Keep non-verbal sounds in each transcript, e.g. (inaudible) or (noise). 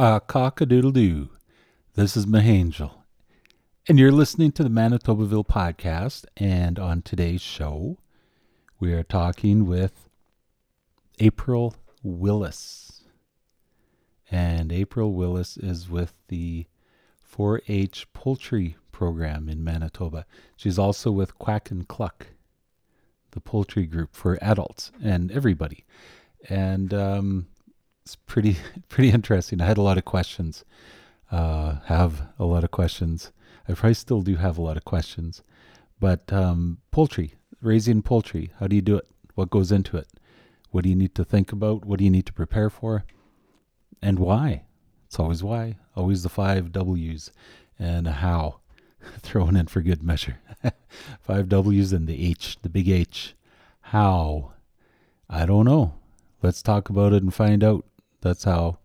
A cock a doodle doo. This is Mihangel. And you're listening to the Manitobaville podcast. And on today's show, we are talking with April Willis. And April Willis is with the 4 H poultry program in Manitoba. She's also with Quack and Cluck, the poultry group for adults and everybody. And um, it's pretty (laughs) pretty interesting. I had a lot of questions. Uh, have a lot of questions. I probably still do have a lot of questions. But um, poultry, raising poultry, how do you do it? What goes into it? What do you need to think about? What do you need to prepare for? And why? It's always why. Always the five W's and a how (laughs) thrown in for good measure. (laughs) five W's and the H, the big H. How? I don't know. Let's talk about it and find out. That's how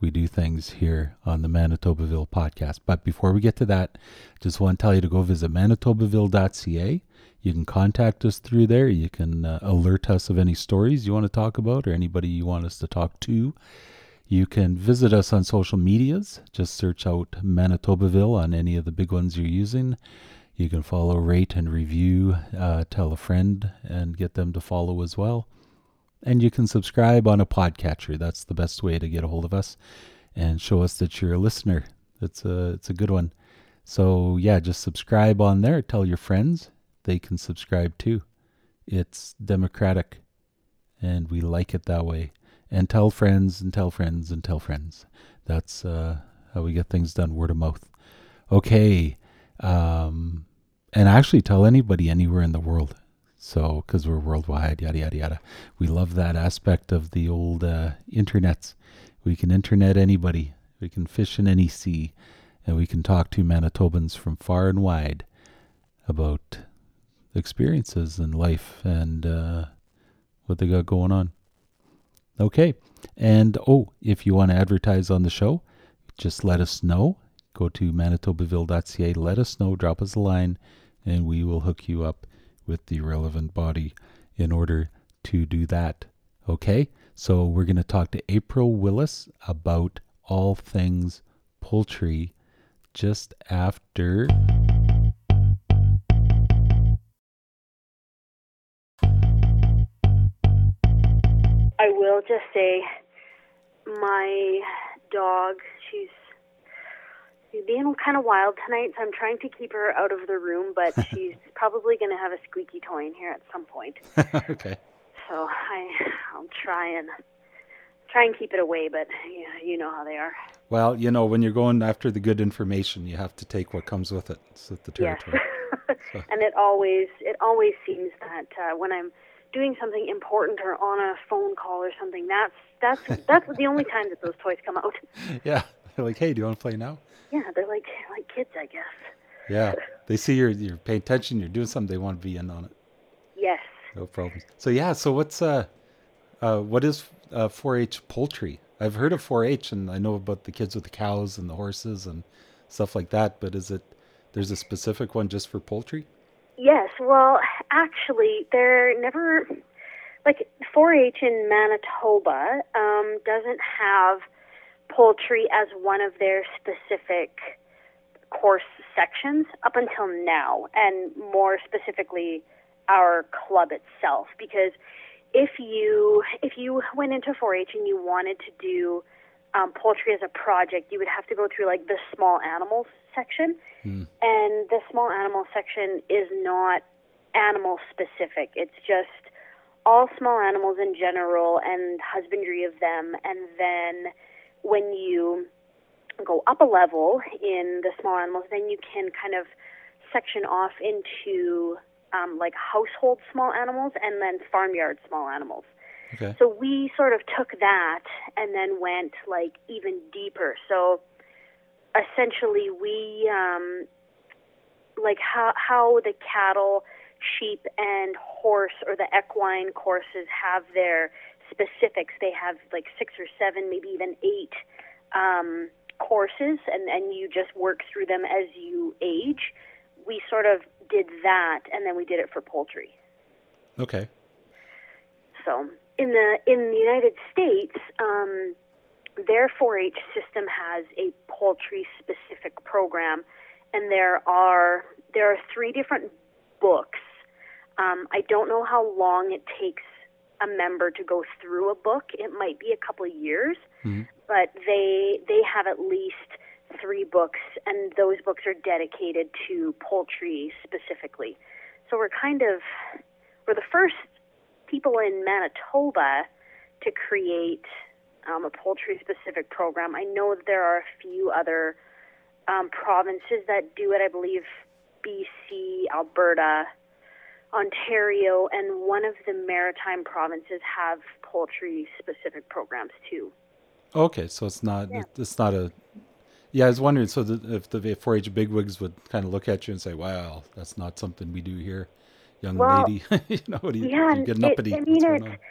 we do things here on the Manitobaville podcast. But before we get to that, just want to tell you to go visit manitobaville.ca. You can contact us through there. You can uh, alert us of any stories you want to talk about or anybody you want us to talk to. You can visit us on social medias. Just search out Manitobaville on any of the big ones you're using. You can follow, rate, and review. Uh, tell a friend and get them to follow as well. And you can subscribe on a podcatcher. That's the best way to get a hold of us and show us that you're a listener. It's a it's a good one. So yeah, just subscribe on there. Tell your friends they can subscribe too. It's democratic, and we like it that way. And tell friends and tell friends and tell friends. That's uh, how we get things done, word of mouth. Okay, um, and actually tell anybody anywhere in the world. So, because we're worldwide, yada, yada, yada. We love that aspect of the old uh, internets. We can internet anybody, we can fish in any sea, and we can talk to Manitobans from far and wide about experiences in life and uh, what they got going on. Okay. And oh, if you want to advertise on the show, just let us know. Go to manitobaville.ca, let us know, drop us a line, and we will hook you up with the relevant body in order to do that. Okay, so we're going to talk to April Willis about all things poultry just after. I will just say my dog, she's She's being kind of wild tonight, so I'm trying to keep her out of the room, but (laughs) she's probably going to have a squeaky toy in here at some point. (laughs) okay. So I, I'll try and try and keep it away, but yeah, you know how they are. Well, you know, when you're going after the good information, you have to take what comes with it. It's the territory. Yes. (laughs) so. And it always, it always seems that uh, when I'm doing something important or on a phone call or something, that's that's that's the only time that those toys come out. Yeah, they're like, "Hey, do you want to play now?" Yeah, they're like like kids, I guess. Yeah, (laughs) they see you're you're paying attention, you're doing something, they want to be in on it. Yes. No problem. So yeah, so what's uh, uh what is uh 4-H poultry? I've heard of 4-H, and I know about the kids with the cows and the horses and stuff like that. But is it there's a specific one just for poultry? Yes. Well, actually, they're never like 4-H in Manitoba um, doesn't have poultry as one of their specific course sections up until now, and more specifically, our club itself. Because if you if you went into 4-H and you wanted to do um, poultry as a project, you would have to go through like the small animals section, mm. and the small animal section is not animal specific. It's just all small animals in general and husbandry of them, and then when you go up a level in the small animals, then you can kind of section off into um, like household small animals and then farmyard small animals. Okay. So we sort of took that and then went like even deeper. So essentially, we um, like how how the cattle, sheep, and horse or the equine courses have their specifics. They have like six or seven, maybe even eight um, courses, and, and you just work through them as you age. We sort of did that, and then we did it for poultry. Okay. So in the in the United States, um, their 4-H system has a poultry-specific program, and there are there are three different books. Um, I don't know how long it takes a member to go through a book. It might be a couple of years, mm-hmm. but they they have at least three books, and those books are dedicated to poultry specifically. So we're kind of we're the first people in Manitoba to create um, a poultry specific program. I know that there are a few other um, provinces that do it. I believe BC, Alberta, Ontario, and one of the maritime provinces have poultry specific programs too. Okay, so it's not yeah. it's not a yeah. I was wondering so the, if the 4-H bigwigs would kind of look at you and say, "Wow, that's not something we do here, young well, lady." (laughs) you know, what do you, yeah, you get an uppity? It, I mean, it's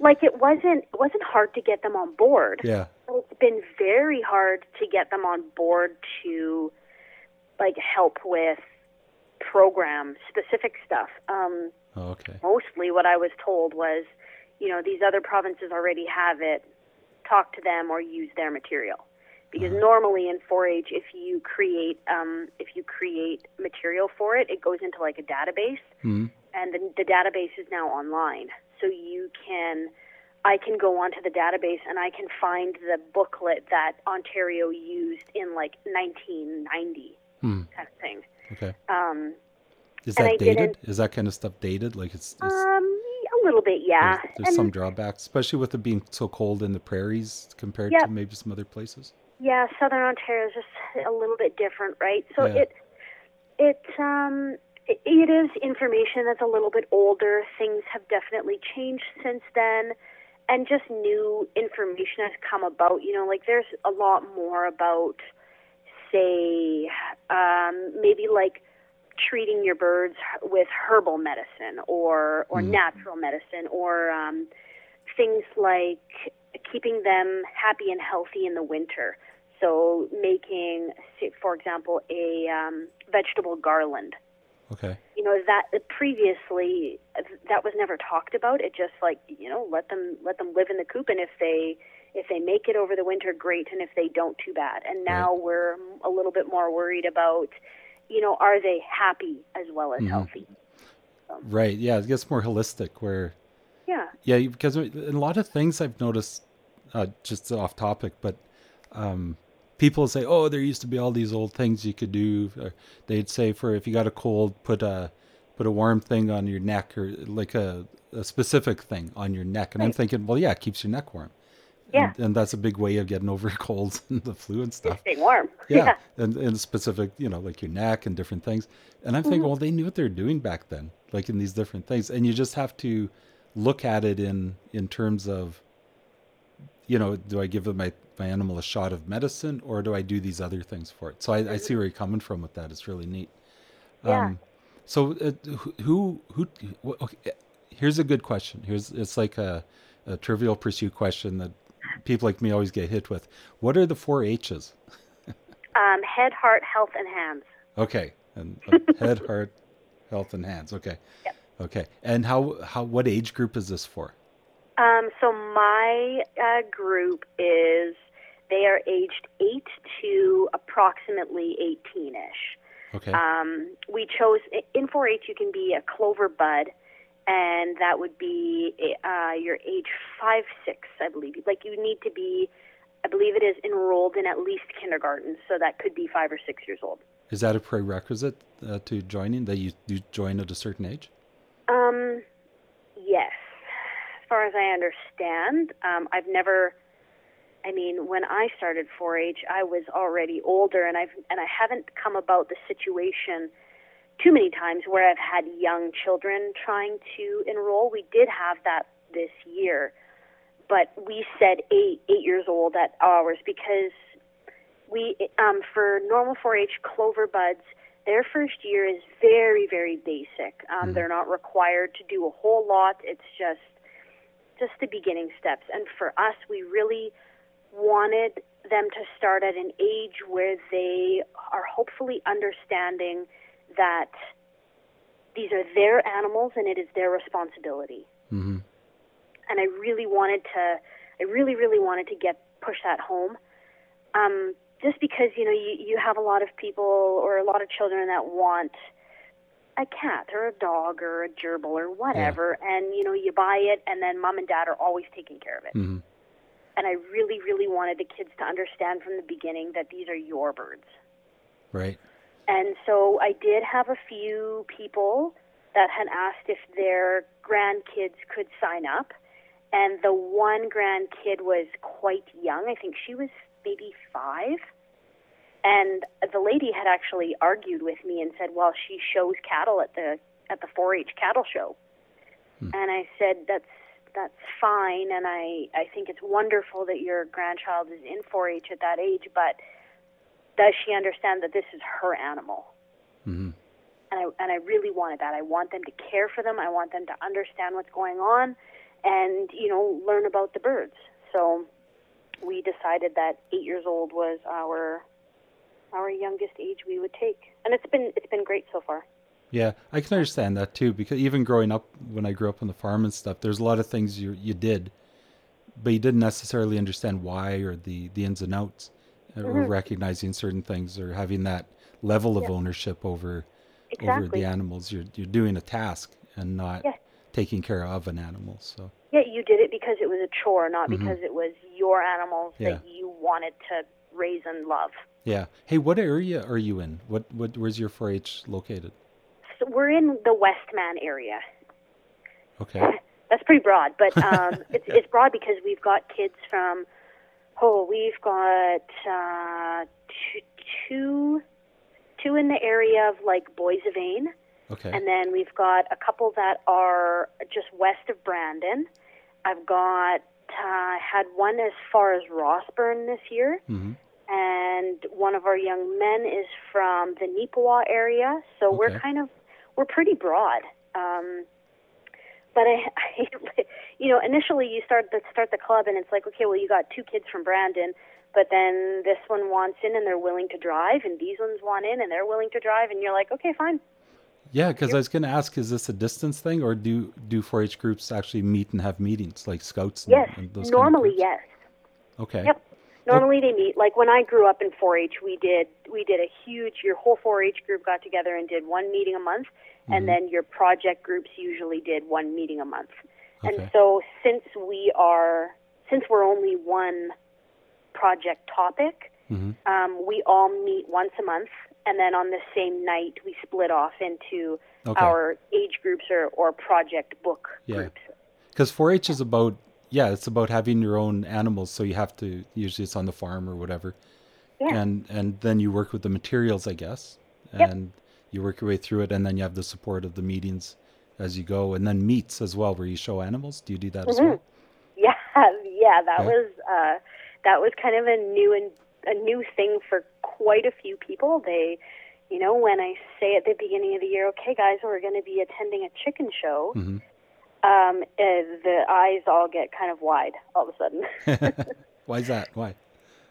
like it wasn't it wasn't hard to get them on board. Yeah, it's been very hard to get them on board to like help with program specific stuff. Um, oh, okay. Mostly, what I was told was, you know, these other provinces already have it. Talk to them or use their material, because uh-huh. normally in 4-H, if you create um, if you create material for it, it goes into like a database, mm-hmm. and the, the database is now online, so you can. I can go onto the database and I can find the booklet that Ontario used in like 1990 hmm. kind of thing. Okay. Um, is that dated? Is that kind of stuff dated? Like it's, it's um, a little bit, yeah. There's, there's some drawbacks, especially with it being so cold in the prairies compared yep. to maybe some other places. Yeah, Southern Ontario is just a little bit different, right? So yeah. it it um it, it is information that's a little bit older. Things have definitely changed since then, and just new information has come about. You know, like there's a lot more about, say, um, maybe like treating your birds with herbal medicine or or mm. natural medicine or um, things like keeping them happy and healthy in the winter. So making, for example, a um, vegetable garland. Okay. You know that previously that was never talked about. It just like you know let them let them live in the coop, and if they if they make it over the winter, great, and if they don't, too bad. And now right. we're a little bit more worried about you know, are they happy as well as mm-hmm. healthy? So. Right. Yeah, it gets more holistic. Where. Yeah. Yeah, because a lot of things I've noticed, uh, just off topic, but um, people say, "Oh, there used to be all these old things you could do." Or they'd say, "For if you got a cold, put a put a warm thing on your neck, or like a, a specific thing on your neck." And right. I'm thinking, well, yeah, it keeps your neck warm. Yeah. And, and, that's a big way of getting over (laughs) colds and the flu and stuff. Staying warm. (laughs) Yeah. yeah. And, and specific, you know, like your neck and different things. And I'm thinking, mm-hmm. well, they knew what they were doing back then, like in these different things. And you just have to look at it in, in terms of, you know, do I give my, my animal a shot of medicine or do I do these other things for it? So I, mm-hmm. I see where you're coming from with that. It's really neat. Yeah. Um, so uh, who, who, who okay, here's a good question. Here's, it's like a, a trivial pursuit question that people like me always get hit with. What are the four H's? (laughs) um, head, heart, health, and hands. Okay, and uh, head, (laughs) heart, health, and hands. Okay. Yep. Okay, and how how what age group is this for? Um, so my uh, group is they are aged eight to approximately eighteen ish. Okay. Um, we chose in 4-H. You can be a clover bud and that would be uh, your age five, six, I believe. Like you need to be, I believe it is enrolled in at least kindergarten, so that could be five or six years old. Is that a prerequisite uh, to joining? That you you join at a certain age? Um, yes. As far as I understand, um, I've never. I mean, when I started 4-H, I was already older, and I've and I haven't come about the situation too many times where I've had young children trying to enroll. We did have that this year, but we said eight eight years old at ours because we um, for normal 4-H clover buds. Their first year is very very basic. Um, mm-hmm. They're not required to do a whole lot. It's just just the beginning steps. And for us, we really wanted them to start at an age where they are hopefully understanding that these are their animals and it is their responsibility. Mm-hmm. And I really wanted to, I really, really wanted to get push that home. Um, just because you know you you have a lot of people or a lot of children that want a cat or a dog or a gerbil or whatever, yeah. and you know you buy it, and then mom and dad are always taking care of it. Mm-hmm. And I really, really wanted the kids to understand from the beginning that these are your birds. Right. And so I did have a few people that had asked if their grandkids could sign up. And the one grandkid was quite young. I think she was maybe five. And the lady had actually argued with me and said, "Well, she shows cattle at the at the 4-H cattle show." Hmm. And I said, "That's that's fine, and I I think it's wonderful that your grandchild is in 4-H at that age, but does she understand that this is her animal?" Mm-hmm. And I and I really wanted that. I want them to care for them. I want them to understand what's going on, and you know, learn about the birds. So we decided that eight years old was our our youngest age we would take, and it's been it's been great so far. Yeah, I can understand that too because even growing up, when I grew up on the farm and stuff, there's a lot of things you you did, but you didn't necessarily understand why or the the ins and outs, mm-hmm. or recognizing certain things or having that level of ownership over exactly. over the animals. You're you're doing a task and not taking care of an animal. So yeah, you did it because it was a chore, not mm-hmm. because it was your animals yeah. that you wanted to raise and love. Yeah. Hey, what area are you in? What what where's your 4-H located? So we're in the Westman area. Okay. (laughs) That's pretty broad, but um, it's it's broad because we've got kids from oh we've got uh, two two in the area of like Boissevain. Okay. And then we've got a couple that are just west of Brandon. I've got uh, had one as far as Rossburn this year, mm-hmm and one of our young men is from the Neepawa area. So okay. we're kind of we're pretty broad. Um, but I, (laughs) I, you know, initially you start the start the club, and it's like, okay, well, you got two kids from Brandon, but then this one wants in, and they're willing to drive, and these ones want in, and they're willing to drive, and you're like, okay, fine. Yeah, because I was going to ask, is this a distance thing, or do do 4-H groups actually meet and have meetings like scouts? And, yes, and normally kind of yes. Okay. Yep. Normally they meet. Like when I grew up in 4-H, we did we did a huge. Your whole 4-H group got together and did one meeting a month, mm-hmm. and then your project groups usually did one meeting a month. Okay. And so since we are since we're only one project topic, mm-hmm. um, we all meet once a month, and then on the same night we split off into okay. our age groups or, or project book yeah. groups. Because 4-H is about yeah, it's about having your own animals. So you have to usually it's on the farm or whatever. Yeah. And and then you work with the materials, I guess. Yep. And you work your way through it, and then you have the support of the meetings as you go, and then meets as well, where you show animals. Do you do that mm-hmm. as well? (laughs) Yeah, yeah, that yeah. was uh, that was kind of a new and a new thing for quite a few people. They, you know, when I say at the beginning of the year, okay, guys, we're going to be attending a chicken show. Mm-hmm um, the eyes all get kind of wide all of a sudden. (laughs) Why is (laughs) that? Why?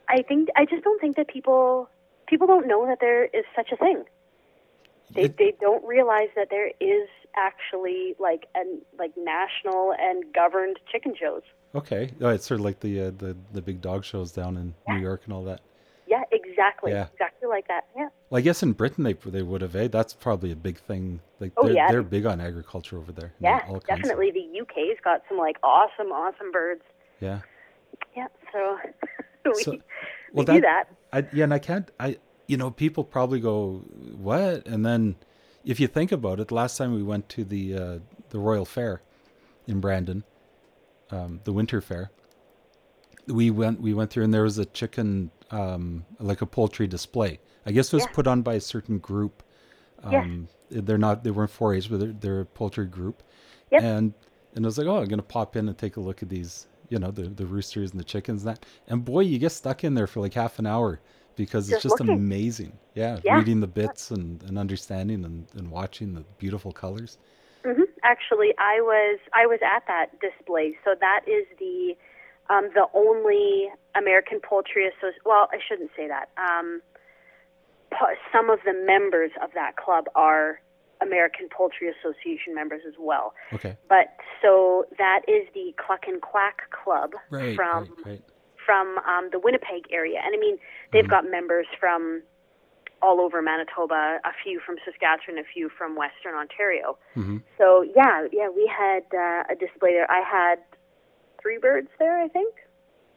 I think I just don't think that people people don't know that there is such a thing. They It- they don't realize that there is actually like an like national and governed chicken shows. Okay, oh, it's sort of like the uh, the the big dog shows down in Yeah. New York and all that. Yeah, exactly, Yeah. exactly like that. Yeah. Well, I guess in Britain they they would have. Eh? That's probably a big thing. Like Oh, they're, yeah. they're big on agriculture over there. Yeah, all kinds of- definitely. The UK's got some like awesome, awesome birds. yeah. Yeah, so (laughs) we, So- we well, do that. I, yeah, and I can't. I you know people probably go what, and then if you think about it, last time we went to the uh, the Royal Fair in Brandon, um, the Winter Fair, we went we went through and there was a chicken um, like a poultry display. I guess it was Yeah. put on by a certain group. Um, They're not they weren't 4-H, but they're, they're a poultry group. Yep. And and I was like, oh, I'm gonna pop in and take a look at these, you know, the the roosters and the chickens and that. And boy, you get stuck in there for like half an hour because it's Just just looking. amazing. Yeah, Yeah. reading the bits and, and understanding and, and watching the beautiful colors. hmm Actually, I was I was at that display. So that is the um, the only American Poultry Association. Well, I shouldn't say that. Um, some of the members of that club are American Poultry Association members as well. Okay. But so that is the Cluck and Quack Club Right. from right, right. From um, the Winnipeg area, and I mean they've got members from all over Manitoba, a few from Saskatchewan, a few from Western Ontario. hmm So yeah, yeah, we had uh, a display there. I had three birds there, I think,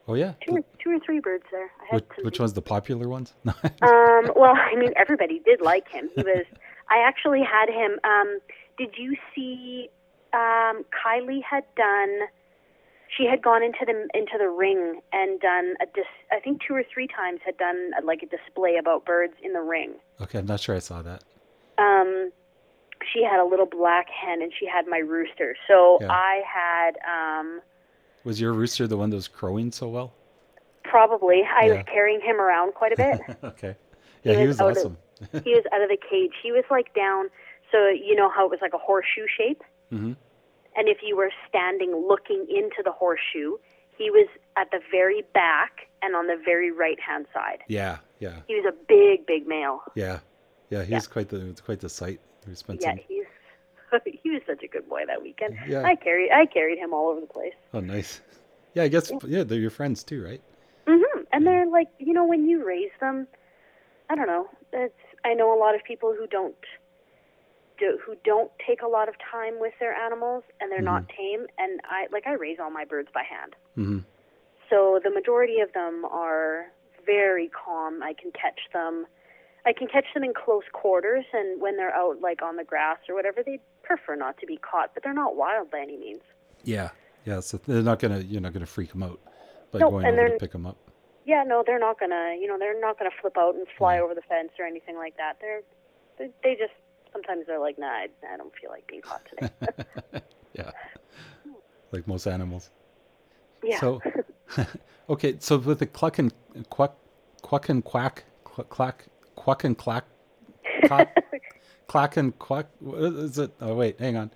Oh yeah. two or, two or three birds there. I had Which, which one's the popular ones? (laughs) um, well, I mean, everybody did like him. He was. (laughs) I actually had him. Um, did you see? Um, Kylie had done. She had gone into the into the ring and done a dis. I think two or three times had done uh, like a display about birds in the ring. okay, I'm not sure I saw that. Um, she had a little black hen and she had my rooster. So Yeah. I had um, Was your rooster the one that was crowing so well? probably I Yeah. was carrying him around quite a bit. (laughs) okay. Yeah, he was was out of- awesome. he was out of the cage. He was like down, so you know how it was like a horseshoe shape? hmm And if you were standing looking into the horseshoe, he was at the very back and on the very right hand side. Yeah, yeah, He was a big, big male. yeah, yeah. He was quite the it's quite the sight. We spent Yeah, some. he's (laughs) he was such a good boy that weekend. Yeah. I carried I carried him all over the place. Oh, nice. Yeah, I guess. Yeah, they're your friends too, right? Mm-hmm. And they're like, you know, when you raise them, I don't know. It's I know a lot of people who don't do, who don't take a lot of time with their animals and they're not tame. And I like I raise all my birds by hand, hmm so the majority of them are very calm. I can catch them. I can catch them in close quarters, and when they're out like on the grass or whatever, they prefer not to be caught. But they're not wild by any means. Yeah, yeah. So they're not gonna you're not gonna freak them out by going and over to pick them up. Yeah, no, they're not gonna. You know, they're not gonna flip out and fly Yeah. over the fence or anything like that. They're, they, they just sometimes they're like, nah, I, I don't feel like being caught today. (laughs) (laughs) yeah, like most animals. yeah. So, (laughs) okay. So with the cluck and quack, quack and quack, quack, clack, quack and clack, clack, clack and quack. What is it? Oh wait, hang on.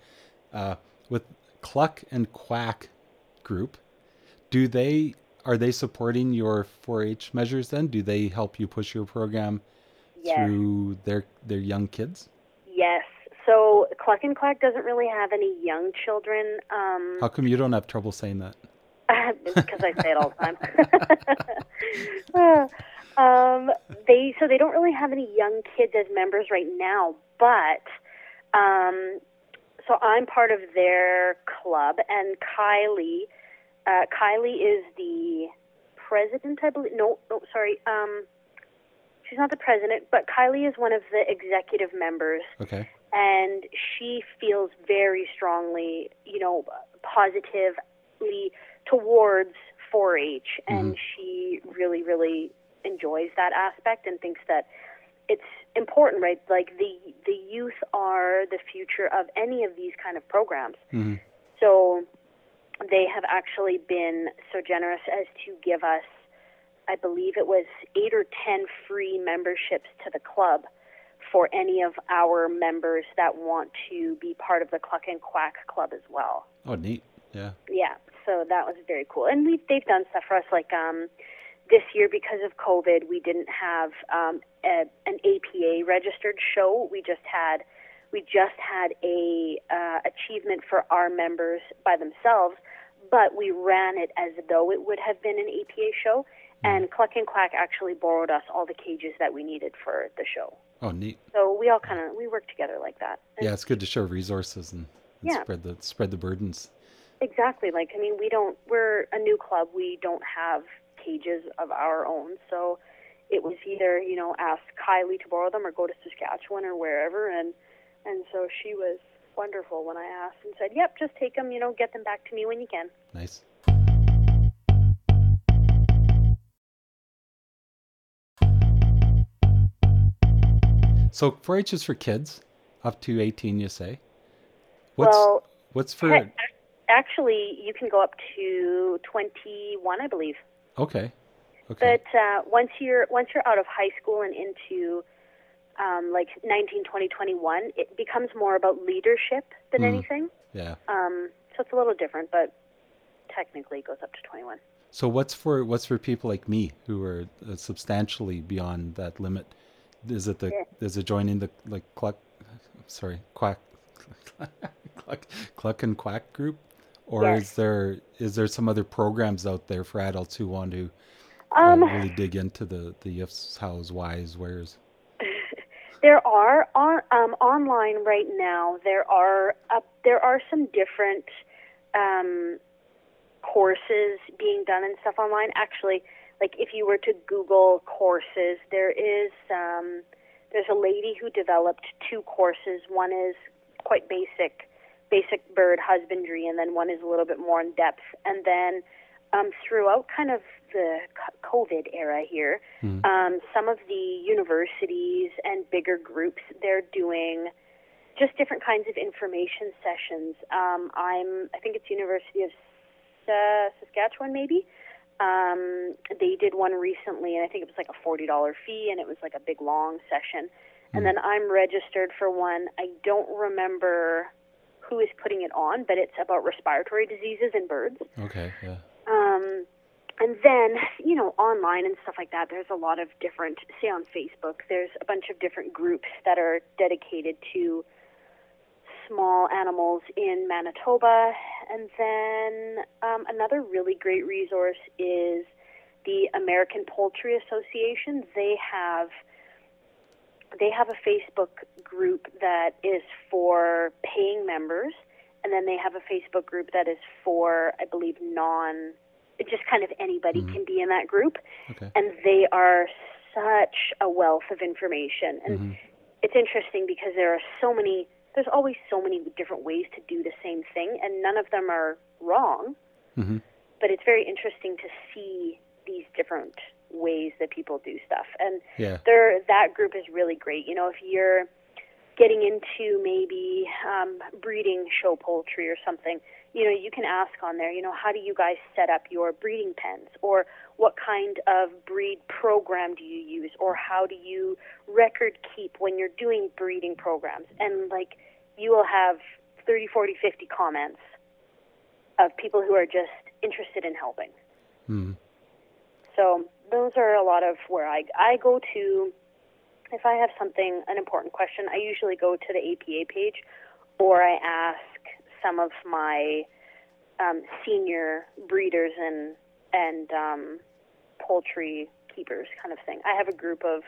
Uh, with cluck and quack group, do they are they supporting your 4-H measures? Then do they help you push your program yes. through their their young kids? Cluck and Quack doesn't really have any young children. Um, How come you don't have trouble saying that? (laughs) because I say it all the time. (laughs) um, they so they don't really have any young kids as members right now, but um, so I'm part of their club, and Kylie, uh, Kylie is the president, I believe. No, no, sorry. Um, she's not the president, but Kylie is one of the executive members Okay. And she feels very strongly, you know, positively towards 4-H, and she really, really enjoys that aspect and thinks that it's important, right? Like the the youth are the future of any of these kind of programs. hmm So they have actually been so generous as to give us, I believe it was eight or ten free memberships to the club for any of our members that want to be part of the Cluck and Quack Club as well. Oh, neat. Yeah. Yeah, so that was very cool. And we they've done stuff for us like um this year because of COVID, we didn't have um a, an APA registered show. We just had we just had a uh, achievement for our members by themselves, but we ran it as though it would have been an APA show. And Cluck and Quack actually borrowed us all the cages that we needed for the show. Oh, neat. So we all kind of we work together like that. And Yeah, it's good to share resources and, and Yeah. spread the spread the burdens. Exactly. Like, I mean, we don't, we're a new club. We don't have cages of our own. So it was either, you know, ask Kylie to borrow them or go to Saskatchewan or wherever. And, and so she was wonderful when I asked and said, yep, just take them, you know, get them back to me when you can. Nice. So 4-H is for kids up to 18, you say. What's well, what's for? actually, you can go up to 21, I believe. Okay. Okay. But uh, once you're once you're out of high school and into um, like 19, 20, 21, it becomes more about leadership than Mm. anything. yeah. Um, so it's a little different, but technically it goes up to 21. So what's for what's for people like me who are uh, substantially beyond that limit? Is it the is it joining the like cluck sorry quack cluck cluck and quack group, or Yes. is there is there some other programs out there for adults who want to uh, Um, really dig into the the ifs, hows, whys, wheres? (laughs) There are on um, online right now. There are uh, there are some different um, courses being done and stuff online. Actually, like if you were to Google courses, there is um, there's a lady who developed two courses. One is quite basic, basic bird husbandry, and then one is a little bit more in depth. And then um, throughout kind of the c- COVID era here, um, some of the universities and bigger groups they're doing just different kinds of information sessions. Um, I'm I think it's University of Sa- Saskatchewan maybe. Um, they did one recently, and I think it was like a forty dollar fee, and it was like a big long session. And then I'm registered for one. I don't remember who is putting it on, but it's about respiratory diseases in birds. Okay, yeah. Um, and then, you know, online and stuff like that, there's a lot of different, say on Facebook, there's a bunch of different groups that are dedicated to small animals in Manitoba. And then um, another really great resource is the American Poultry Association. They have they have a Facebook group that is for paying members, and then they have a Facebook group that is for, I believe, non. Just kind of anybody can be in that group, Okay. and they are such a wealth of information. And it's interesting because there are so many. There's always so many different ways to do the same thing, and none of them are wrong. hmm But it's very interesting to see these different ways that people do stuff. And Yeah. there that group is really great. You know, if you're getting into maybe um, breeding show poultry or something, you know, you can ask on there. You know, how do you guys set up your breeding pens, or what kind of breed program do you use, or how do you record keep when you're doing breeding programs? And like, you will have 30, 40, 50 comments of people who are just interested in helping. Mhm. So those are a lot of where I I go to. If I have something an important question, I usually go to the APA page, or I ask some of my um, senior breeders and and um, poultry keepers, kind of thing. I have a group of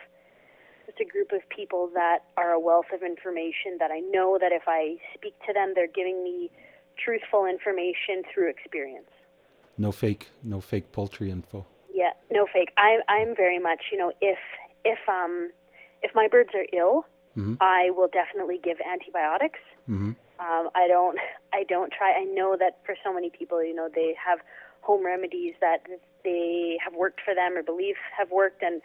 it's a group of people that are a wealth of information that I know that if I speak to them, they're giving me truthful information through experience. No fake, no fake poultry info. Yeah, no fake. I I'm very much, you know, if if um if my birds are ill, Mhm. I will definitely give antibiotics. hmm Um, I don't I don't try. I know that for so many people, you know, they have home remedies that they have worked for them or believe have worked, and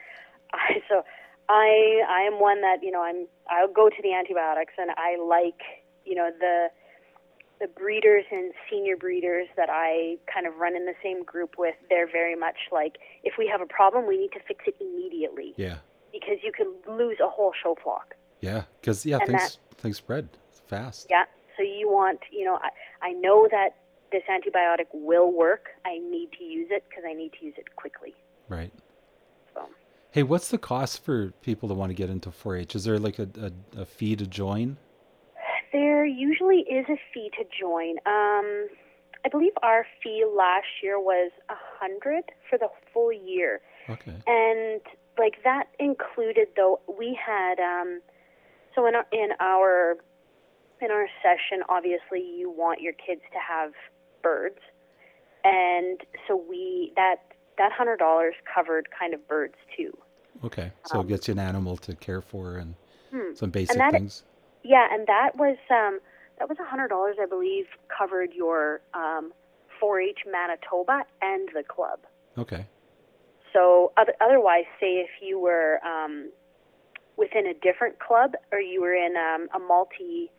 I (laughs) so I I am one that you know I'm I'll go to the antibiotics, and I like you know the the breeders and senior breeders that I kind of run in the same group with. They're very much like if we have a problem, we need to fix it immediately Yeah. because you could lose a whole show flock. Yeah. Because yeah, And things things spread fast. Yeah. So you want, you know, I, I know that this antibiotic will work. I need to use it because I need to use it quickly. Right. So Hey, what's the cost for people that want to get into 4-H? Is there like a, a, a fee to join? there usually is a fee to join. Um, I believe our fee last year was a hundred for the full year, Okay. and like that included though we had um, so in our, in our in our session, obviously you want your kids to have birds, and so we that that hundred dollars covered kind of birds too. Okay. So it gets you an animal to care for and some basic Um, hmm. that- things. Yeah, and that was um, that was a hundred dollars, I believe, covered your um, 4-H Manitoba and the club. Okay. So other, otherwise, say if you were um, within a different club or you were in um, a multi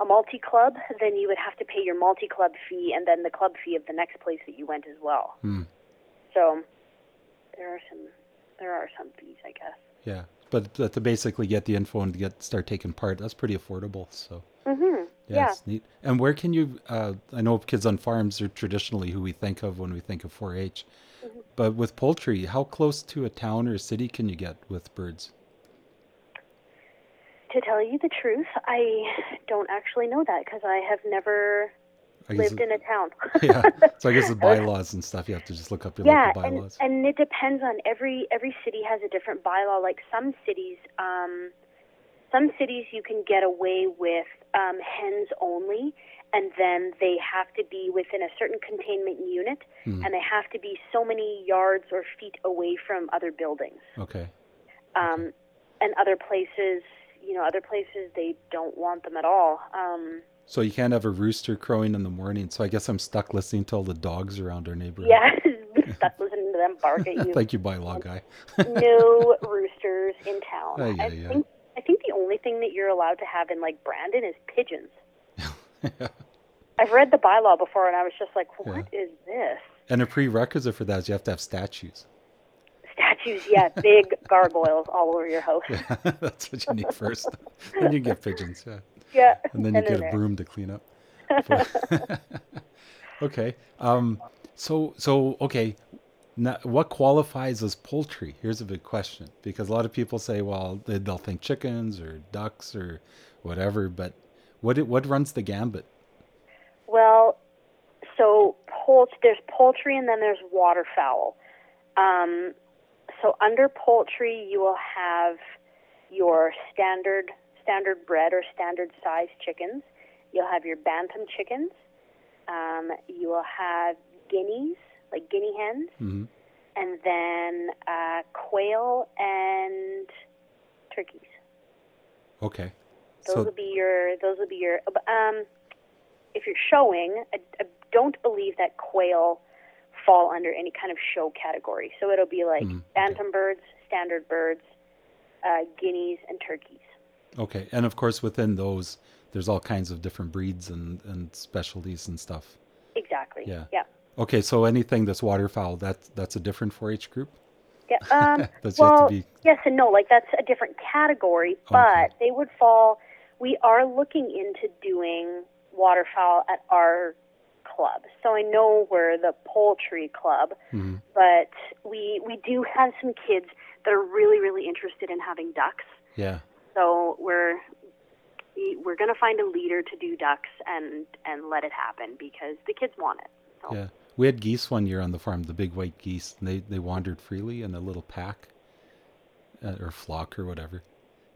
a multi club, then you would have to pay your multi club fee and then the club fee of the next place that you went as well. Hmm. So there are some there are some fees, I guess. Yeah. But, but to basically get the info and to get start taking part, that's pretty affordable. So Mhm. yeah, Yeah. it's neat. And where can you? Uh, I know kids on farms are traditionally who we think of when we think of 4-H. Mm-hmm. But with poultry, how close to a town or a city can you get with birds? To tell you the truth, I don't actually know that because I have never I lived in a town. (laughs) yeah. So I guess the (laughs) bylaws and stuff, you have to just look up your yeah, local and, bylaws. and it depends on every every city has a different bylaw. Like some cities, um, some cities you can get away with um, hens only, and then they have to be within a certain containment unit, Hmm. and they have to be so many yards or feet away from other buildings. okay. Um, and other places, you know, other places they don't want them at all. Um, So you can't have a rooster crowing in the morning. So I guess I'm stuck listening to all the dogs around our neighborhood. yeah, (laughs) (laughs) stuck listening to them bark at (laughs) you. Thank you, bylaw guy. no roosters in town. Ay, I ay. think I think the only thing that you're allowed to have in like Brandon is pigeons. yeah. I've read the bylaw before and I was just like, what is this? And a prerequisite for that is you have to have statues. Statues, yeah, big (laughs) gargoyles all over your house. Yeah. (laughs) That's what you need first. (laughs) then you get pigeons, yeah. And then you And get a there. broom to clean up. Okay. Um, so so okay. Now, what qualifies as poultry? Here's a big question because a lot of people say, well, they- they'll think chickens or ducks or whatever, but what what runs the gambit? Well, so poult there's poultry and then there's waterfowl. Um, so under poultry, you will have your standard standard bred or standard size chickens. You'll have your bantam chickens. Um, you will have guineas, like guinea hens, hmm and then uh, quail and turkeys. Okay. Those So would be your. Those would be your. Um, if you're showing, I, I don't believe that quail fall under any kind of show category. So it'll be like Mhm, okay. bantam birds, standard birds, uh, guineas, and turkeys. okay, and of course within those, there's all kinds of different breeds and and specialties and stuff. Exactly. Yeah. Yeah. Okay, so anything that's waterfowl, that's that's a different 4-H group. Yeah. Um, (laughs) well, to be yes and no. Like that's a different category, but they would fall. We are looking into doing waterfowl at our club. So I know we're the poultry club, Mhm. but we we do have some kids that are really really interested in having ducks. yeah. So we're we- we're going to find a leader to do ducks and and let it happen because the kids want it. So Yeah, we had geese one year on the farm, the big white geese. And they they wandered freely in a little pack, uh, or flock or whatever.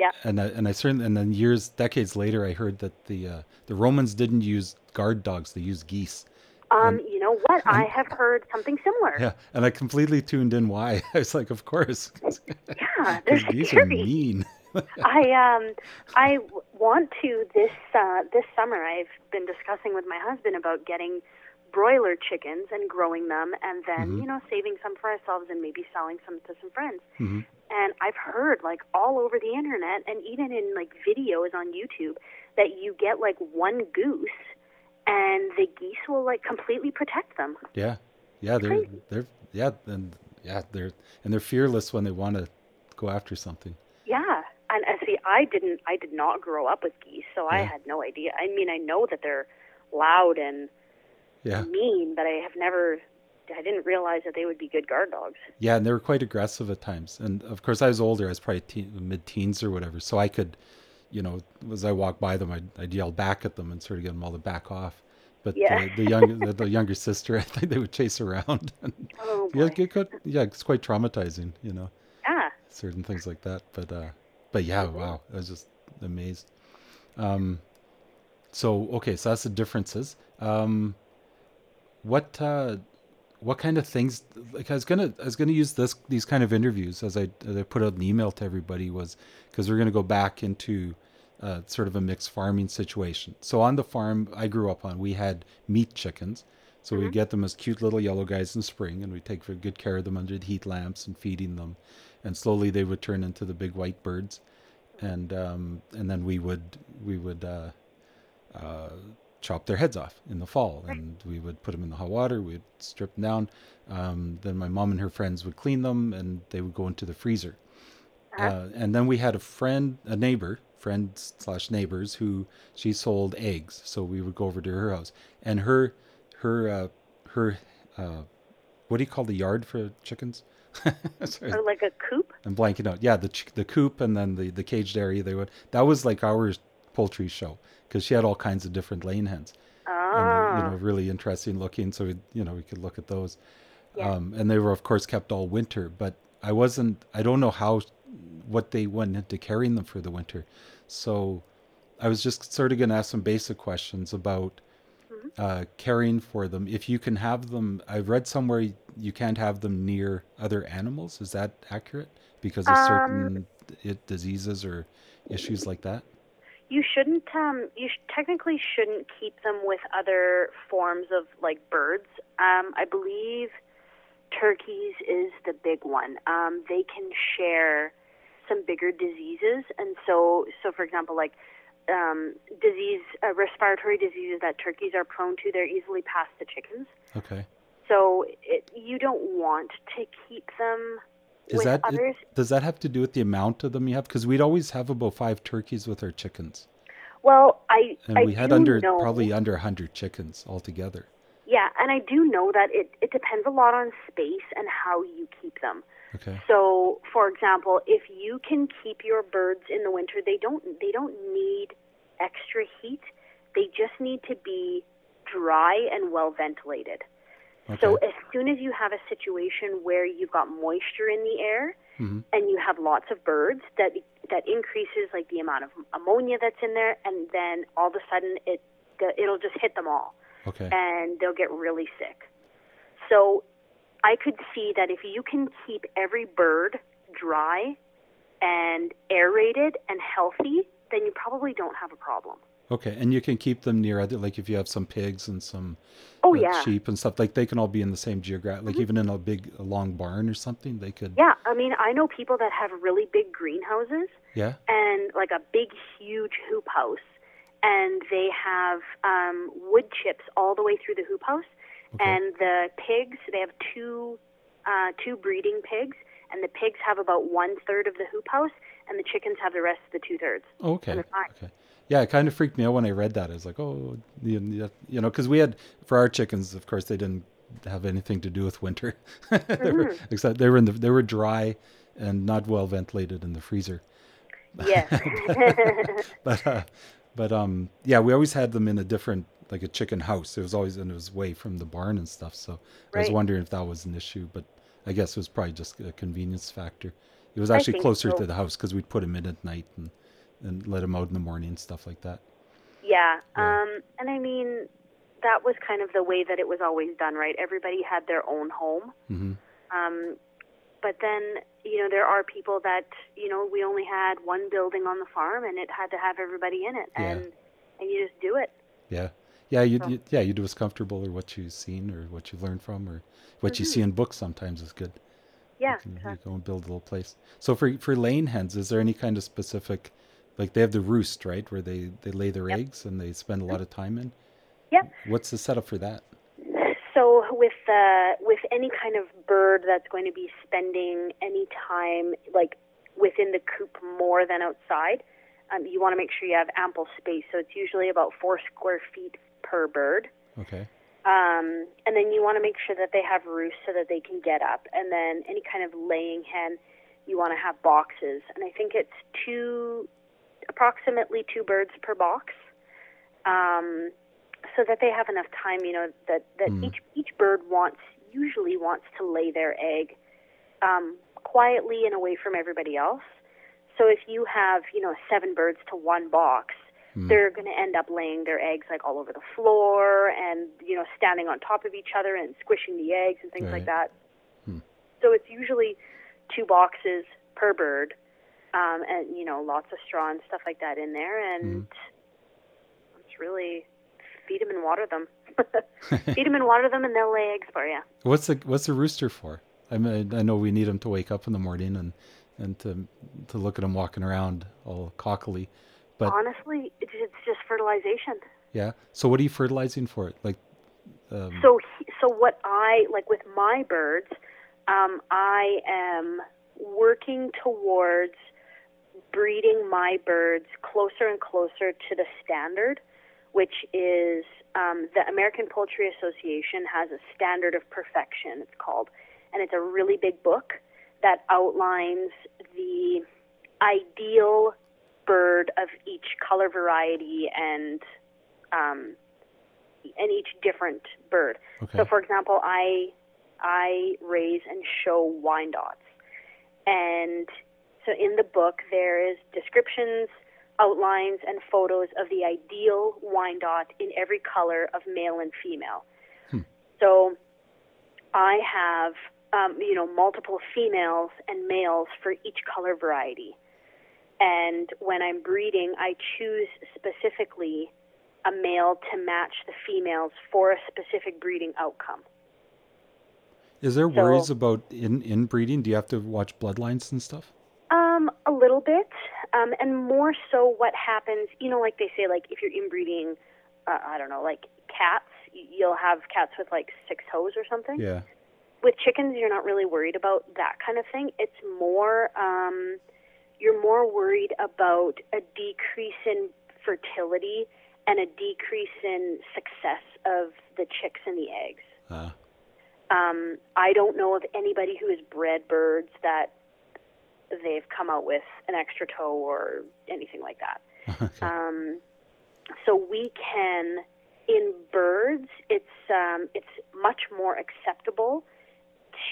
Yeah. And I, and I certainly and then years decades later, I heard that the uh, the Romans didn't use guard dogs; they used geese. um you know what? I have heard something similar. Yeah, and I completely tuned in why. (laughs) I was like, of course, Yeah, (laughs) they're geese are mean. (laughs) I um I want to this uh, this summer. I've been discussing with my husband about getting broiler chickens and growing them, and then Mhm. you know saving some for ourselves and maybe selling some to some friends. Mhm. And I've heard like all over the internet and even in like videos on YouTube that you get like one goose, and the geese will like completely protect them. Yeah, yeah, they're Crazy. they're yeah, and yeah, they're and they're fearless when they want to go after something. Yeah, and uh, see, I didn't, I did not grow up with geese, so I had no idea. I mean, I know that they're loud and Yeah, mean, but I have never, I didn't realize that they would be good guard dogs. Yeah, and they were quite aggressive at times. And of course, I was older. I was probably teen, mid-teens or whatever, so I could, you know, as I walked by them, I'd, I'd yell back at them and sort of get them all to back off. But Yeah. the, the young, the, the younger (laughs) sister, I think they would chase around. (laughs) And Oh boy. yeah, it could, yeah, it's quite traumatizing, you know, Yeah. certain things like that. But, uh, but yeah, wow, I was just amazed. Um, so okay, so that's the differences. Um, what uh, what kind of things? Like I was gonna I was gonna use this these kind of interviews as I as I put out an email to everybody was because we're gonna go back into uh, sort of a mixed farming situation. So on the farm I grew up on, we had meat chickens. So we get them as cute little yellow guys in spring, and we take very good care of them under the heat lamps and feeding them, and slowly they would turn into the big white birds, and um, and then we would we would uh, uh, chop their heads off in the fall, and we would put them in the hot water. We'd strip them down. Um, then my mom and her friends would clean them, and they would go into the freezer. Uh, and then we had a friend, a neighbor, friend slash neighbors, who she sold eggs. So we would go over to her house, and her, her, uh, her, uh, what do you call the yard for chickens? (laughs) Sorry, Or like a coop. I'm blanking out. Yeah, the the coop and then the the caged area. They would that was like our poultry show because she had all kinds of different lane hens. Ah. and, you know, really interesting looking. So we, you know, we could look at those. Yeah. Um, and they were, of course, kept all winter. But I wasn't. I don't know how what they went into carrying them for the winter. So I was just sort of going to ask some basic questions about Mm-hmm. uh, caring for them. If you can have them, I've read somewhere you can't have them near other animals. Is that accurate? Because of Um, certain it, diseases or issues like that. You shouldn't. Um, you sh- technically shouldn't keep them with other forms of like birds. Um, I believe turkeys is the big one. Um, they can share some bigger diseases, and so so for example, like um, disease, uh, respiratory diseases that turkeys are prone to, they're easily passed to chickens. Okay. So it, you don't want to keep them Is that others. it, does that have to do with the amount of them you have? Because we'd always have about five turkeys with our chickens, well, I and I we had under know, probably under hundred chickens altogether. Yeah, and I do know that it, it depends a lot on space and how you keep them. Okay. So, for example, if you can keep your birds in the winter, they don't they don't need extra heat. They just need to be dry and well ventilated. Okay. So, as soon as you have a situation where you've got moisture in the air Mhm. and you have lots of birds, that that increases like the amount of ammonia that's in there, and then all of a sudden it it'll just hit them all Okay. and they'll get really sick. So I could see that if you can keep every bird dry and aerated and healthy, then you probably don't have a problem. Okay, and you can keep them near other, like if you have some pigs and some Oh uh, yeah. Mm-hmm. sheep and stuff, like they can all be in the same geographic, like even in a big, a long barn or something, they could. Yeah, I mean, I know people that have really big greenhouses Yeah. and like a big, huge hoop house, and they have um, wood chips all the way through the hoop house. Okay. And the pigs, they have two, uh, two breeding pigs, and the pigs have about one third of the hoop house, and the chickens have the rest of the two thirds. Okay. Okay. Yeah, it kind of freaked me out when I read that. I was like, oh, you you know, because we had for our chickens, of course, they didn't have anything to do with winter, (laughs) They Mm-hmm. except they were in the they were dry and not well ventilated in the freezer. Yes. (laughs) But uh, but um, yeah, we always had them in a different like a chicken house. It was always and it was way from the barn and stuff. So I was wondering if that was an issue, but I guess it was probably just a convenience factor. It was actually closer so. to the house because we'd put them in at night and and let them out in the morning and stuff like that. yeah. Yeah. Um, and I mean, that was kind of the way that it was always done, right? Everybody had their own home. hmm Um, but then, you know, there are people that, you know, we only had one building on the farm and it had to have everybody in it. Yeah. And, and you just do it. Yeah, yeah, you, So- you yeah you do what's comfortable or what you've seen or what you've learned from or what you see in books. Sometimes is good. Mm-hmm. Yeah. you, can, you go and build a little place. So for for laying hens, is there any kind of specific, like they have the roost right where they they lay their Yep. eggs and they spend a lot of time in. Yep. What's the setup for that? So with uh, with any kind of bird that's going to be spending any time like within the coop more than outside, um, you want to make sure you have ample space. So it's usually about four square feet per bird. Okay. Um, and then you want to make sure that they have roosts so that they can get up. And then any kind of laying hen, you want to have boxes. And I think it's two, approximately two birds per box, um, so that they have enough time. You know that that Mm. each each bird wants usually wants to lay their egg um, quietly and away from everybody else. So if you have you know seven birds to one box, Mm. they're going to end up laying their eggs like all over the floor and you know standing on top of each other and squishing the eggs and things Right. like that. Hmm. So it's usually two boxes per bird, um, and you know lots of straw and stuff like that in there, and it's really feed them and water them. (laughs) (laughs) feed them and water them, and they'll lay eggs for you. What's the what's the rooster for? I mean, I know we need him to wake up in the morning and and to to look at him walking around all cockily, but Honestly, it's, it's just fertilization. yeah. So what are you fertilizing for it? Like, um, So, he- so what I like with my birds, um, I am working towards breeding my birds closer and closer to the standard, which is um, the American Poultry Association has a standard of perfection. It's called, and it's a really big book that outlines the ideal bird of each color variety and um, and each different bird. Okay. So, for example, I I raise and show Wyandottes, and so in the book there is descriptions, outlines, and photos of the ideal Wyandotte in every color of male and female. Hmm. So, I have um, you know multiple females and males for each color variety, and when I'm breeding, I choose specifically a male to match the females for a specific breeding outcome. Is there So- worries about in inbreeding? Do you have to watch bloodlines and stuff? Um, a little bit, um, and more so what happens, you know, like they say, like if you're inbreeding, uh, I don't know, like cats, you'll have cats with like six toes or something. Yeah. With chickens, you're not really worried about that kind of thing. It's more, um, you're more worried about a decrease in fertility and a decrease in success of the chicks and the eggs. Uh, Um, I don't know of anybody who has bred birds that they've come out with an extra toe or anything like that. (laughs) okay. Um, so we can, in birds, it's um, it's much more acceptable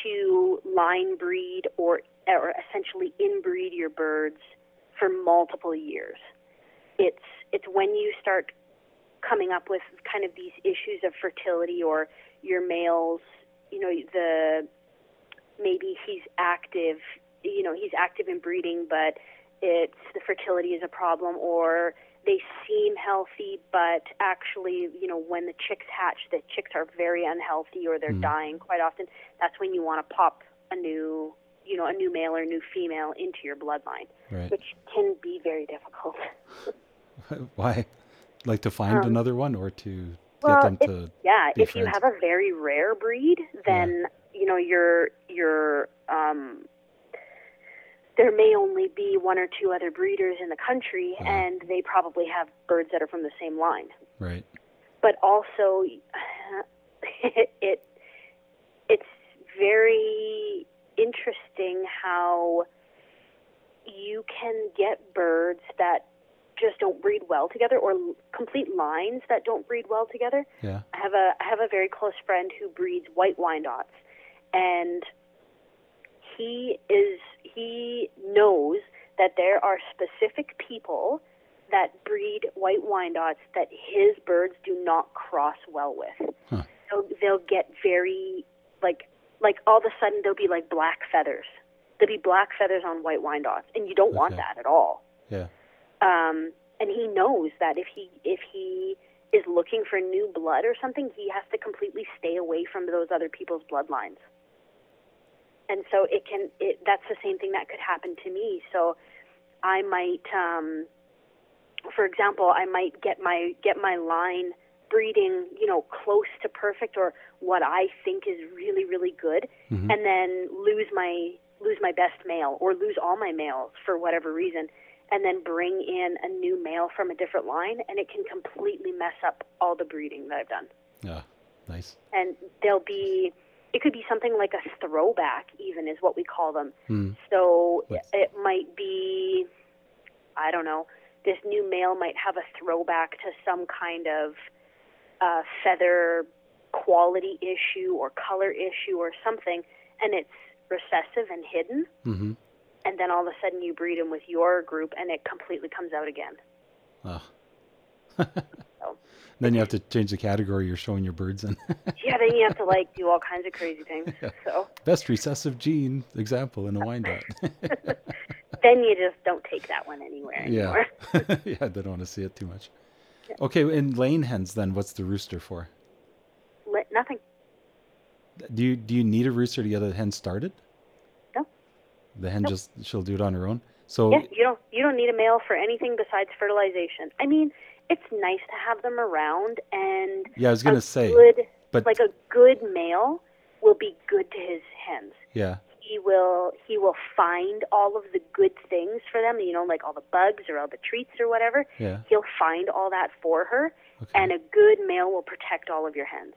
to line breed or or essentially inbreed your birds for multiple years. It's it's when you start coming up with kind of these issues of fertility or your males, you know, the maybe he's active, you know, he's active in breeding, but it's the fertility is a problem, or they seem healthy, but actually, you know, when the chicks hatch, the chicks are very unhealthy or they're Mhm. dying quite often. That's when you want to pop a new, you know, a new male or new female into your bloodline, right. which can be very difficult. (laughs) Why? Like to find Um, another one or to well, get them if- to Yeah, if you have a very rare breed, then you know your your um, there may only be one or two other breeders in the country, Uh-huh. and they probably have birds that are from the same line. right. But also, it, (laughs) it it's very interesting how you can get birds that just don't breed well together or complete lines that don't breed well together. Yeah. I have a I have a very close friend who breeds white Wyandottes, and he is he knows that there are specific people that breed white Wyandottes that his birds do not cross well with. Huh. So they'll get very like like all of a sudden there'll be like black feathers. There'll be black feathers on white Wyandottes, and you don't want that at all Yeah. um, and he knows that if he if he is looking for new blood or something, he has to completely stay away from those other people's bloodlines. And so it can it that's the same thing that could happen to me. So I might um for example, I might get my get my line breeding, you know, close to perfect or what I think is really really good Mhm. and then lose my lose my best male or lose all my males for whatever reason and then bring in a new male from a different line and it can completely mess up all the breeding that I've done. Yeah. Nice. And there'll be it could be something like a throwback even is what we call them. Hmm. So What's- it might be I don't know, this new male might have a throwback to some kind of uh, feather quality issue or color issue or something and it's recessive and hidden Mm-hmm. and then all of a sudden you breed them with your group and it completely comes out again. Oh. (laughs) Then you have to change the category you're showing your birds in. (laughs) yeah, then you have to like do all kinds of crazy things. So Best recessive gene example in a Wyandotte. (laughs) then you just don't take that one anywhere yeah. anymore. yeah, (laughs) yeah, they don't want to see it too much. Okay, in laying hens then, what's the rooster for? Li- Nothing. Do you do you need a rooster to get a hen started? No. The hen Nope. just she'll do it on her own. So Yeah, you don't you don't need a male for anything besides fertilization. I mean, it's nice to have them around and yeah, I was gonna say, good but like a good male will be good to his hens. yeah, he will he will find all of the good things for them you know like all the bugs or all the treats or whatever yeah. he'll find all that for her Okay. and a good male will protect all of your hens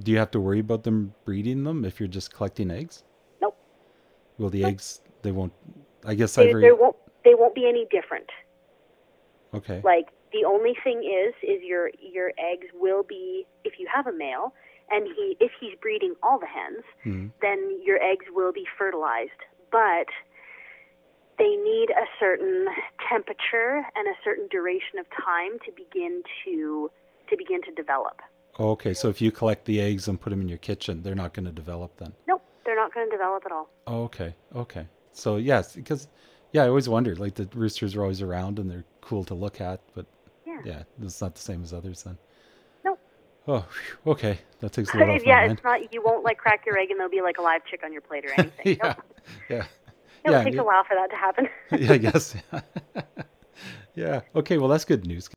do you have to worry about them breeding them if you're just collecting eggs? nope Well, the eggs they won't. I guess they, I've there won't they won't be any different okay. like The only thing is, is your your eggs will be if you have a male, and he if he's breeding all the hens, Mhm. then your eggs will be fertilized. But they need a certain temperature and a certain duration of time to begin to to begin to develop. Okay, so if you collect the eggs and put them in your kitchen, they're not going to develop then. Nope, they're not going to develop at all. Okay, okay. So yes, because yeah, I always wondered like the roosters are always around and they're cool to look at, but Yeah. yeah, it's not the same as others then. Nope. Oh, okay, that takes a (laughs) lot yeah, it's not. You won't like crack your egg and there'll be like a live chick on your plate or (laughs) anything. yeah, Nope. yeah, It yeah, takes you- a while for that to happen. (laughs) yeah. I guess. yeah. Okay. Well, that's good news.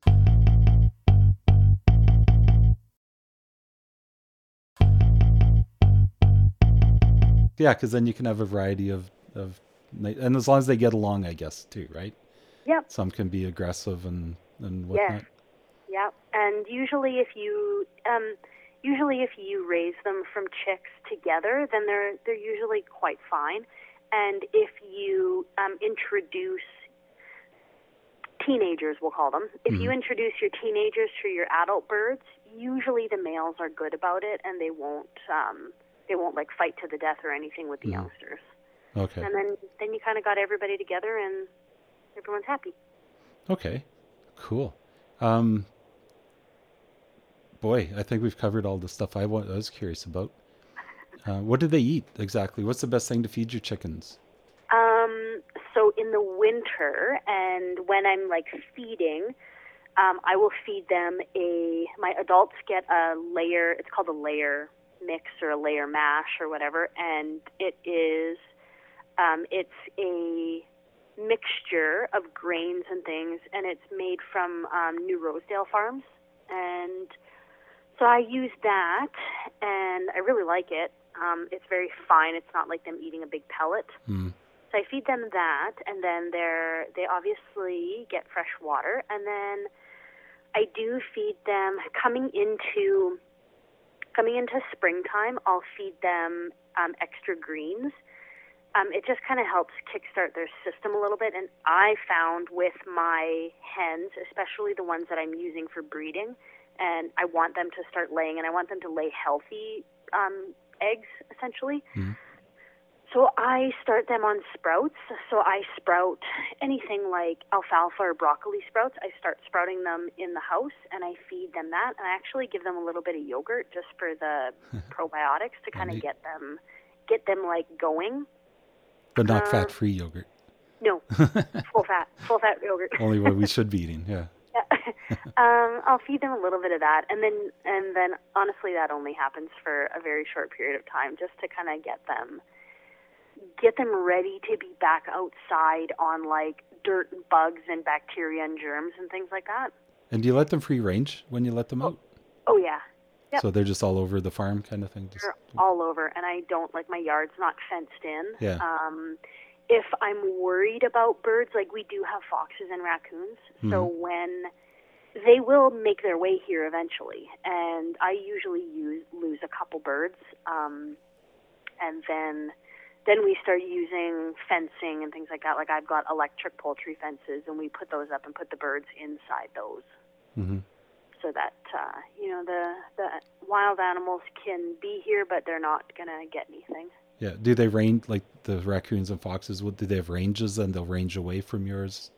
Yeah, because then you can have a variety of of, and as long as they get along, I guess too, right? Yeah. Some can be aggressive and and Yes. whatnot. Yep. And usually, if you um, usually if you raise them from chicks together, then they're they're usually quite fine. And if you um, introduce teenagers, we'll call them. If you Mhm. introduce your teenagers to your adult birds, usually the males are good about it, and they won't um, they won't like fight to the death or anything with the Mhm. youngsters. Okay. And then then you kind of got everybody together, and everyone's happy. Okay. Cool. Um. Boy, I think we've covered all the stuff I, wa- I was curious about. Uh, what do they eat exactly? What's the best thing to feed your chickens? Um, so in the winter, and when I'm like feeding, um, I will feed them a. My adults get a layer. It's called a layer mix or a layer mash or whatever, and it is. Um, it's a mixture of grains and things, and it's made from um, New Rosedale Farms, and so I use that, and I really like it. Um, it's very fine. It's not like them eating a big pellet. Hmm. So I feed them that, and then they're they obviously get fresh water, and then I do feed them coming into coming into springtime. I'll feed them um, extra greens. Um, it just kind of helps kickstart their system a little bit, and I found with my hens, especially the ones that I'm using for breeding, and I want them to start laying, and I want them to lay healthy um, eggs, essentially. Mhm. So I start them on sprouts. So I sprout anything like alfalfa or broccoli sprouts. I start sprouting them in the house and I feed them that. And I actually give them a little bit of yogurt just for the (laughs) probiotics to kind of get them get them like going. But not Uh, fat-free yogurt. No, (laughs) full fat, full fat yogurt. Only what we (laughs) should be eating. Yeah. (laughs) um, I'll feed them a little bit of that, and then and then honestly, that only happens for a very short period of time, just to kind of get them get them ready to be back outside on like dirt and bugs and bacteria and germs and things like that. And do you let them free range when you let them out? Oh yeah, Yep. So they're just all over the farm, kind of thing. Just they're all over, and I don't like my yard's not fenced in. Yeah. Um, if I'm worried about birds, like we do have foxes and raccoons, so when they will make their way here eventually, and I usually use lose a couple birds, um, and then then we start using fencing and things like that. Like I've got electric poultry fences, and we put those up and put the birds inside those hmm so that uh, you know the the wild animals can be here, but they're not gonna get anything. Yeah. Do they range like the raccoons and foxes? What do they have ranges and they'll range away from yours,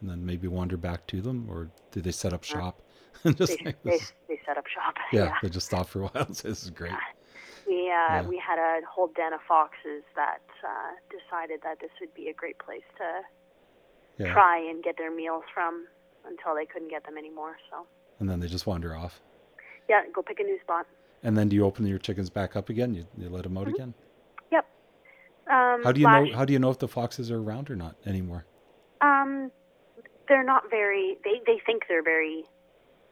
and then maybe wander back to them, or do they set up shop? (laughs) and just They, like they, they set up shop. (laughs) yeah, they just stop for a while. So (laughs) this is great. We uh, Yeah. we had a whole den of foxes that uh, decided that this would be a great place to Yeah. try and get their meals from until they couldn't get them anymore. So And then they just wander off. yeah, go pick a new spot. And then do you open your chickens back up again? You, you let them out again? Yep. Um, How do you know? How do you know if the foxes are around or not anymore? Um, they're not very. They they think they're very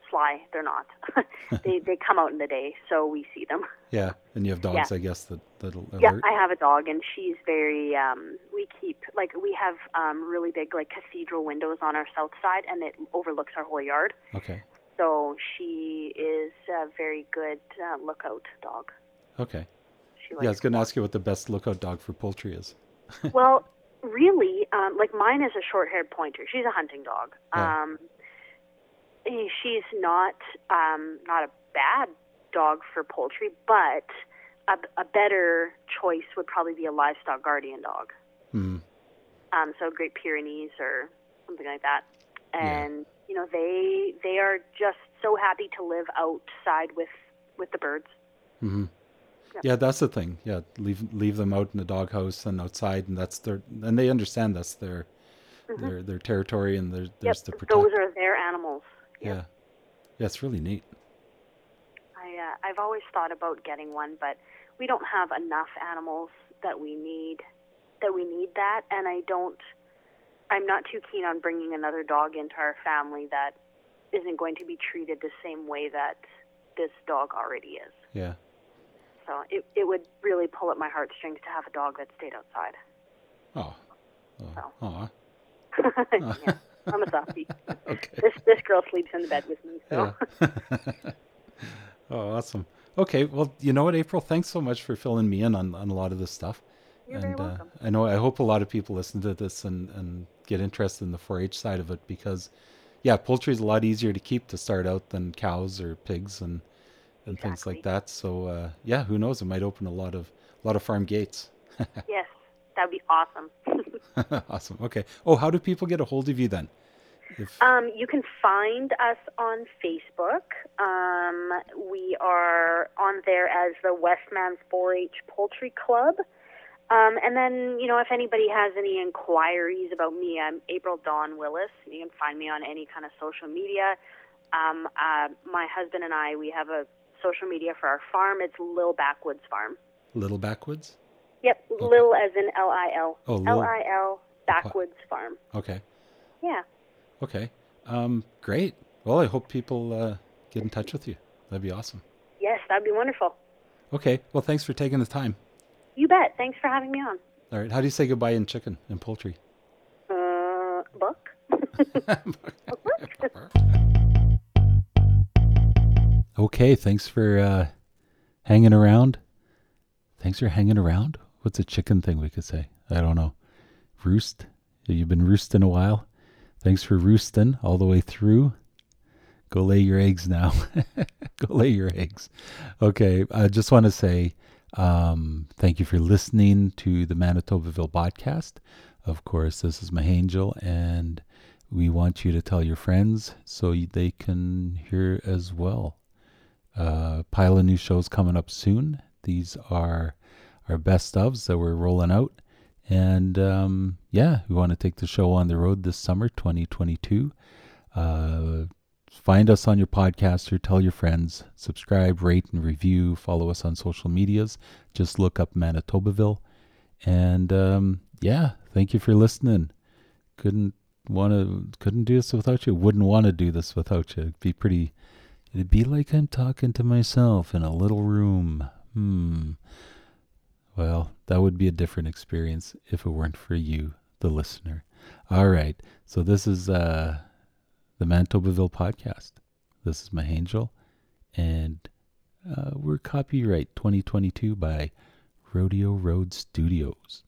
sly. They're not. (laughs) they they come out in the day, so we see them. (laughs) Yeah, and you have dogs, I guess that that'll alert. Yeah, I have a dog, and she's very. Um, we keep like we have um, really big like cathedral windows on our south side, and it overlooks our whole yard. Okay, So she is a very good uh, lookout dog. okay. Yeah, I was going to ask you what the best lookout dog for poultry is. (laughs) well, really, um, like mine is a short-haired pointer. She's a hunting dog. Yeah. Um, eh, she's not um, not a bad dog for poultry, but a, a better choice would probably be a livestock guardian dog. Mm. Um, so Great Pyrenees or something like that. And you know they they are just so happy to live outside with with the birds. hmm Yep. Yeah, that's the thing. Yeah, leave leave them out in the doghouse and outside, and that's their and they understand that's their their their territory, and there's there's Mm-hmm. yep, the those are their animals. Yeah, yeah, it's really neat. I uh, I've always thought about getting one, but we don't have enough animals that we need that we need that, and I don't. I'm not too keen on bringing another dog into our family that isn't going to be treated the same way that this dog already is. Yeah, So it it would really pull at my heartstrings to have a dog that stayed outside. oh, oh, aw. (laughs) yeah, I'm a softie. (laughs) okay. This this girl sleeps in the bed with me, so Yeah. (laughs) oh, awesome. Okay, well, you know what, April? Thanks so much for filling me in on, on a lot of this stuff. You're and very welcome. Uh, I know I hope a lot of people listen to this and, and get interested in the 4-H side of it because, yeah, poultry is a lot easier to keep to start out than cows or pigs and and things like that. So uh, yeah, who knows? It might open a lot of a lot of farm gates. (laughs) yes, that'd be awesome. (laughs) awesome. Okay. Oh, how do people get a hold of you then? If Um, you can find us on Facebook. Um, we are on there as the Westman's 4-H Poultry Club. Um, and then, you know, if anybody has any inquiries about me, I'm April Dawn Willis. You can find me on any kind of social media. Um, uh, my husband and I, we have a social media for our farm. It's Lil Backwoods Farm. Little Backwoods. Yep, Lil as in L I L. Oh, Lil. L I L Backwoods Farm. Okay. Yeah. Okay. Um, great. Well, I hope people uh, get in touch with you. That'd be awesome. Yes, that'd be wonderful. Okay. Well, thanks for taking the time. You bet. Thanks for having me on. All right. How do you say goodbye in chicken and poultry? Uh, Buck? (laughs) (laughs) Okay. Thanks for uh, hanging around. Thanks for hanging around. What's a chicken thing we could say? I don't know. Roost. You've been roosting a while. Thanks for roosting all the way through. Go lay your eggs now. (laughs) Go lay your eggs. Okay. I just want to say um, thank you for listening to the Manitobaville podcast. Of course, this is Mihangel, and we want you to tell your friends so they can hear as well. Uh, pile of new shows coming up soon. These are our best ofs that we're rolling out. And um, yeah, we want to take the show on the road this summer, 2022. Uh, find us on your podcast or tell your friends. Subscribe, rate, and review. Follow us on social medias. Just look up Manitobaville. And um, yeah, thank you for listening. Couldn't want to, couldn't do this without you. Wouldn't want to do this without you. It'd be pretty. It'd be like I'm talking to myself in a little room. Hmm. Well, that would be a different experience if it weren't for you, the listener. All right. So this is uh, the Manitobaville podcast. This is Mihangel, and uh, we're copyright 2022 by Rodeo Road Studios.